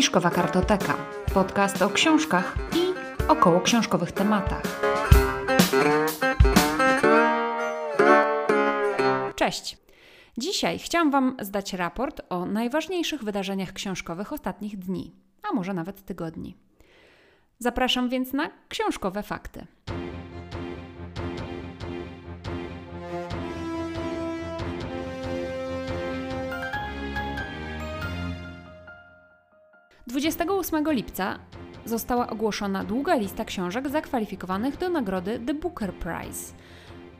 Fiszkowa Kartoteka. Podcast o książkach i około książkowych tematach. Cześć. Dzisiaj chciałam Wam zdać raport o najważniejszych wydarzeniach książkowych ostatnich dni, a może nawet tygodni. Zapraszam więc na książkowe fakty. 28 lipca została ogłoszona długa lista książek zakwalifikowanych do nagrody The Booker Prize.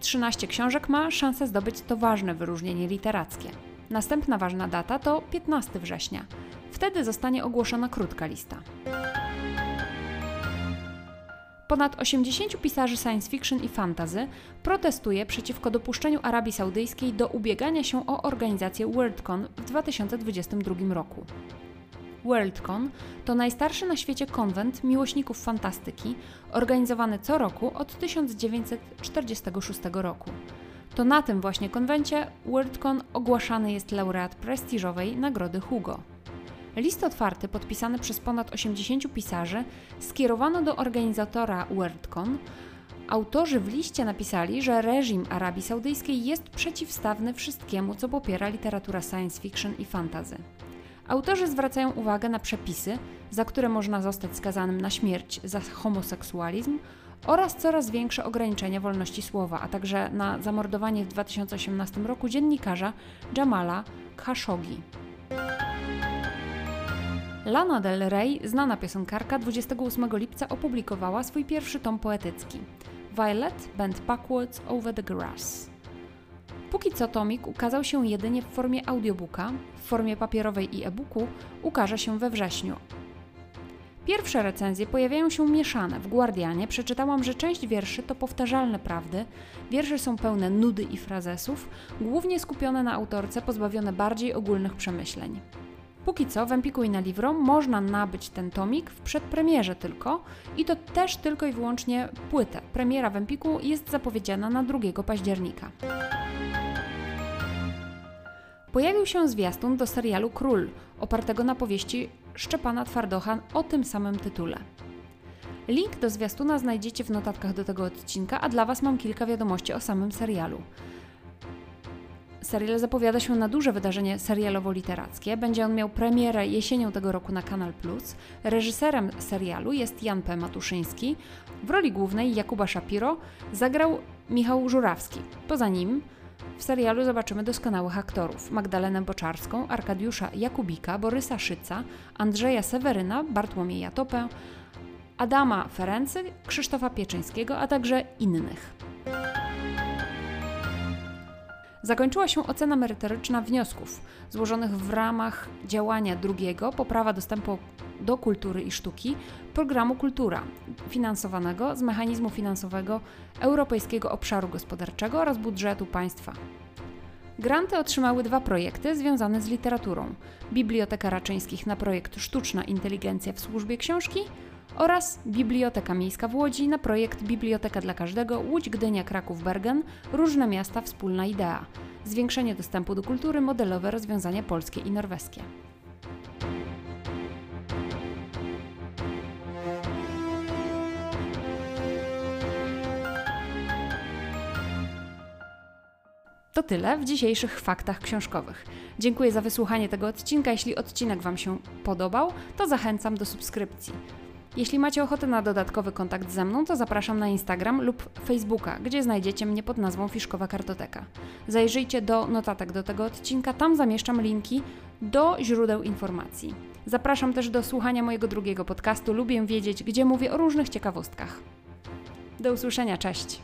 13 książek ma szansę zdobyć to ważne wyróżnienie literackie. Następna ważna data to 15 września. Wtedy zostanie ogłoszona krótka lista. Ponad 80 pisarzy science fiction i fantasy protestuje przeciwko dopuszczeniu Arabii Saudyjskiej do ubiegania się o organizację WorldCon w 2022 roku. Worldcon to najstarszy na świecie konwent miłośników fantastyki, organizowany co roku od 1946 roku. To na tym właśnie konwencie Worldcon ogłaszany jest laureat prestiżowej nagrody Hugo. List otwarty podpisany przez ponad 80 pisarzy skierowano do organizatora Worldcon. Autorzy w liście napisali, że reżim Arabii Saudyjskiej jest przeciwstawny wszystkiemu, co popiera literatura science fiction i fantasy. Autorzy zwracają uwagę na przepisy, za które można zostać skazanym na śmierć za homoseksualizm oraz coraz większe ograniczenia wolności słowa, a także na zamordowanie w 2018 roku dziennikarza Jamala Khashoggi. Lana Del Rey, znana piosenkarka, 28 lipca opublikowała swój pierwszy tom poetycki Violet Bent Backwards Over the Grass. Póki co tomik ukazał się jedynie w formie audiobooka, w formie papierowej i e-booku ukaże się we wrześniu. Pierwsze recenzje pojawiają się mieszane. W Guardianie przeczytałam, że część wierszy to powtarzalne prawdy, wiersze są pełne nudy i frazesów, głównie skupione na autorce, pozbawione bardziej ogólnych przemyśleń. Póki co w Empiku i na Livro można nabyć ten tomik w przedpremierze tylko i to też tylko i wyłącznie płytę. Premiera w Empiku jest zapowiedziana na 2 października. Pojawił się zwiastun do serialu Król, opartego na powieści Szczepana Twardocha o tym samym tytule. Link do zwiastuna znajdziecie w notatkach do tego odcinka, a dla Was mam kilka wiadomości o samym serialu. Serial zapowiada się na duże wydarzenie serialowo-literackie. Będzie on miał premierę jesienią tego roku na Kanal Plus. Reżyserem serialu jest Jan P. Matuszyński. W roli głównej Jakuba Shapiro zagrał Michał Żurawski. Poza nim w serialu zobaczymy doskonałych aktorów: Magdalenę Boczarską, Arkadiusza Jakubika, Borysa Szyca, Andrzeja Seweryna, Bartłomieja Topę, Adama Ferency, Krzysztofa Pieczyńskiego, a także innych. Zakończyła się ocena merytoryczna wniosków złożonych w ramach działania drugiego poprawa dostępu do kultury i sztuki programu Kultura, finansowanego z mechanizmu finansowego Europejskiego Obszaru Gospodarczego oraz budżetu państwa. Granty otrzymały dwa projekty związane z literaturą: Biblioteka Raczyńskich na projekt Sztuczna Inteligencja w służbie książki oraz Biblioteka Miejska w Łodzi na projekt Biblioteka dla Każdego Łódź, Gdynia, Kraków, Bergen Różne Miasta Wspólna Idea zwiększenie dostępu do kultury, modelowe rozwiązania polskie i norweskie. To tyle w dzisiejszych faktach książkowych. Dziękuję za wysłuchanie tego odcinka. Jeśli odcinek Wam się podobał, to zachęcam do subskrypcji. Jeśli macie ochotę na dodatkowy kontakt ze mną, to zapraszam na Instagram lub Facebooka, gdzie znajdziecie mnie pod nazwą Fiszkowa Kartoteka. Zajrzyjcie do notatek do tego odcinka, tam zamieszczam linki do źródeł informacji. Zapraszam też do słuchania mojego drugiego podcastu Lubię wiedzieć, gdzie mówię o różnych ciekawostkach. Do usłyszenia, cześć!